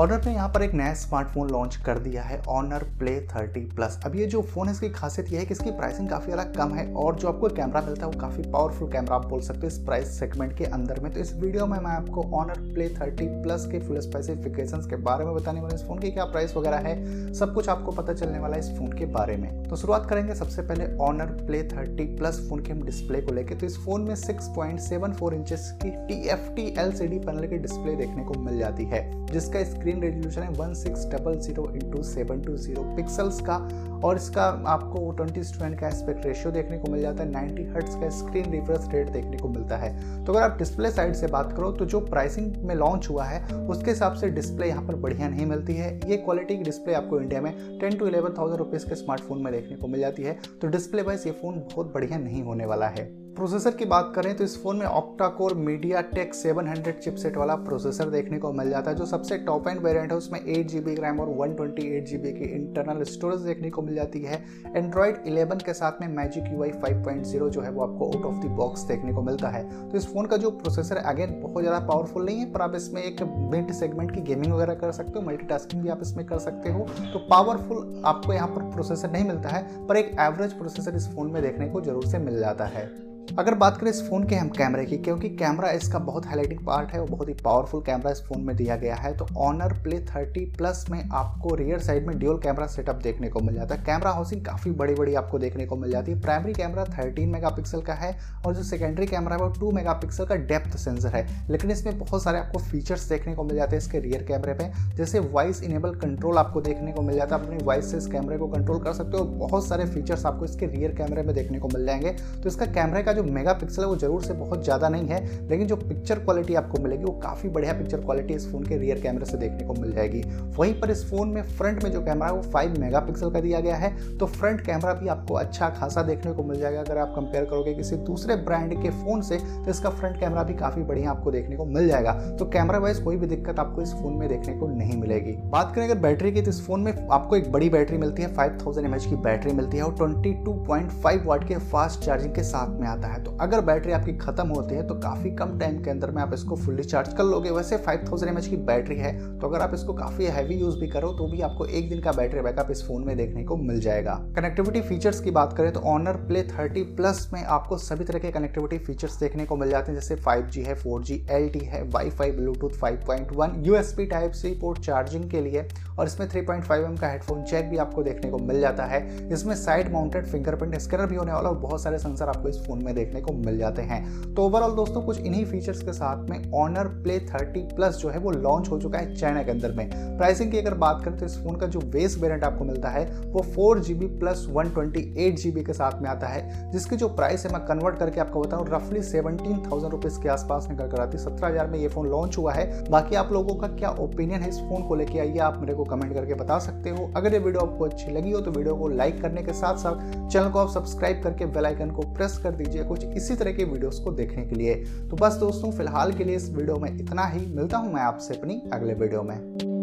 Honour ने यहाँ पर एक नया स्मार्टफ़ोन लॉन्च कर दिया है ऑनर प्ले 30 प्लस अब ये जो फ़ोन है, इसकी खासियत ये है कि इसकी प्राइसिंग काफ़ी ज़्यादा कम है और जो आपको कैमरा मिलता है, वो काफ़ी पावरफुल कैमरा आप बोल सकते हो इस प्राइस सेगमेंट के अंदर में। तो इस वीडियो में मैं आपको ऑनर प्ले 30 प्लस के फुल स्पेसिफिकेशन के बारे में बताने वाला इस फ़ोन की क्या प्राइस वगैरह है, सब कुछ आपको पता चलने वाला है इस फ़ोन के बारे में। तो शुरुआत करेंगे सबसे पहले Honor Play thirty Plus phone के हम डिस्प्ले को लेकर तो इस फ़ोन में six point seven four inches की T F T L C D panel की डिस्प्ले देखने को मिल जाती है, जिसका स्क्रीन रेजोल्यूशन है one six double zero into seven two zero pixels का, और इसका आपको ट्वेंटी स्टूडेंट का एस्पेक्ट रेशियो देखने को मिल जाता है, नाइन्टी हर्ट्स का स्क्रीन रिफ्रेश रेट देखने को मिलता है। तो अगर आप डिस्प्ले साइड से बात करो तो जो प्राइसिंग में लॉन्च हुआ है, उसके हिसाब से डिस्प्ले यहाँ पर बढ़िया नहीं मिलती है। ये क्वालिटी की डिस्प्ले आपको इंडिया में ten two eleven thousand rupees के स्मार्टफ़ोन में देखने को मिल जाती है। तो डिस्प्ले वाइज ये फ़ोन बहुत बढ़िया नहीं होने वाला है। प्रोसेसर की बात करें तो इस फ़ोन में octa core MediaTek 700 chipset वाला प्रोसेसर देखने को मिल जाता है, जो सबसे टॉप एंड वेरियंट है। उसमें एट जी रैम और वन ट्वेंटी की इंटरनल स्टोरेज देखने को मिल जाती है। एंड्रॉइड 11 के साथ में मैजिक यू आई जो है, वो आपको आउट ऑफ़ द बॉक्स देखने को मिलता है। तो इस फ़ोन का जो प्रोसेसर अगेन बहुत ज़्यादा पावरफुल नहीं है, पर आप इसमें एक मिड सेगमेंट की गेमिंग वगैरह कर सकते हो मल्टीटास्किंग भी आप इसमें कर सकते हो। तो पावरफुल आपको यहाँ पर प्रोसेसर नहीं मिलता है, पर एक एवरेज प्रोसेसर इस फ़ोन में देखने को ज़रूर से मिल जाता है। अगर बात करें इस फ़ोन के हम कैमरे की, क्योंकि कैमरा इसका बहुत हाईलाइटिंग पार्ट है और बहुत ही पावरफुल कैमरा इस फ़ोन में दिया गया है तो ऑनर प्ले 30 प्लस में आपको रियर साइड में ड्यूल कैमरा सेटअप देखने को मिल जाता है। कैमरा हाउसिंग काफ़ी बड़ी बड़ी आपको देखने को मिल जाती है। प्राइमरी कैमरा थर्टीन मेगा का है, और जो सेकेंडरी कैमरा है, वो टू मेगा का डेप्थ सेंसर है। लेकिन इसमें बहुत सारे आपको फीचर्स देखने को मिल जाते हैं इसके रियर कैमरे पे। जैसे वॉइस इनेबल कंट्रोल आपको देखने को मिल जाता है, अपनी वॉइस से इस कैमरे को कंट्रोल कर सकते हो। बहुत सारे फीचर्स आपको इसके रियर कैमरे में देखने को मिल जाएँगे। तो इसका कैमरे का जो मेगा पिक्सल है वो ज़रूर से बहुत ज़्यादा नहीं है, लेकिन जो पिक्चर क्वालिटी आपको मिलेगी, वो काफ़ी बढ़िया पिक्चर क्वालिटी इस फ़ोन के रियर कैमरे से देखने को मिल जाएगी। वहीं पर इस फ़ोन में फ्रंट में जो कैमरा है, वो फाइव मेगा का दिया गया है तो फ्रंट कैमरा भी आपको अच्छा खासा देखने को मिल जाएगा। अगर आप कंपेयर करोगे किसी दूसरे ब्रांड के फ़ोन से तो इसका फ्रंट कैमरा भी काफ़ी बढ़िया आपको देखने को मिल जाएगा। तो कैमरा वाइज कोई भी दिक्कत आपको इस फ़ोन में देखने को नहीं मिलेगी। बात करें अगर बैटरी की तो इस फ़ोन में आपको एक बड़ी बैटरी मिलती है फाइव थाउज़ेंड की बैटरी मिलती है, और twenty two point five watt के फास्ट चार्जिंग के साथ में आता है तो अगर बैटरी आपकी खत्म होती है तो काफ़ी कम टाइम के अंदर में आप इसको फुल्ली चार्ज कर लोगे। वैसे 5000 थाउज़ेंड की बैटरी है तो अगर आप इसको काफ़ी हैवी यूज़ भी करो तो भी आपको एक दिन का बैटरी बैकअप इस फ़ोन में देखने को मिल जाएगा। कनेक्टिविटी फीचर्स की बात करें तो ऑनर प्ले थर्टी प्लस में आपको सभी तरह के कनेक्टिविटी फीचर्स देखने को मिल जाते हैं, जैसे फाइव है फोर जी है wifi Bluetooth five point one USB type C port charging के लिए, और इसमें 3.5 एम का हेडफोन चेक भी आपको देखने को मिल जाता है। इसमें साइड माउंटेड फिंगरप्रिंट स्कैनर भी होने वाला और बहुत सारे सेंसर आपको इस फ़ोन में देखने को मिल जाते हैं। तो ओवरऑल दोस्तों, कुछ इन्हीं फीचर्स के साथ में ऑनर प्ले 30 प्लस जो है वो लॉन्च हो चुका है चाइना के अंदर में। प्राइसिंग की अगर बात करें तो इस फ़ोन का जो बेस वेरियंट आपको मिलता है, वो four G plus one twenty के साथ में आता है, जिसकी जो प्राइस है, मैं कन्वर्ट करके आपको बताऊँ रफली सेवनटीन थाउज़ेंड रुपीज़ के आसपास निकल कर आती है। सत्रह हज़ार में ये फ़ोन लॉन्च हुआ है। बाकी आप लोगों का क्या ओपिनियन है इस फ़ोन को लेके, आइए आप मेरे को कमेंट करके बता सकते हो। अगर ये वीडियो आपको अच्छी लगी हो तो वीडियो को लाइक करने के साथ साथ चैनल को आप सब्सक्राइब करके बेल आइकन को प्रेस कर दीजिए। कुछ इसी तरह के वीडियोस को देखने के लिए। तो बस दोस्तों, फ़िलहाल के लिए इस वीडियो में इतना ही। मिलता हूँ मैं आपसे अपनी अगले वीडियो में।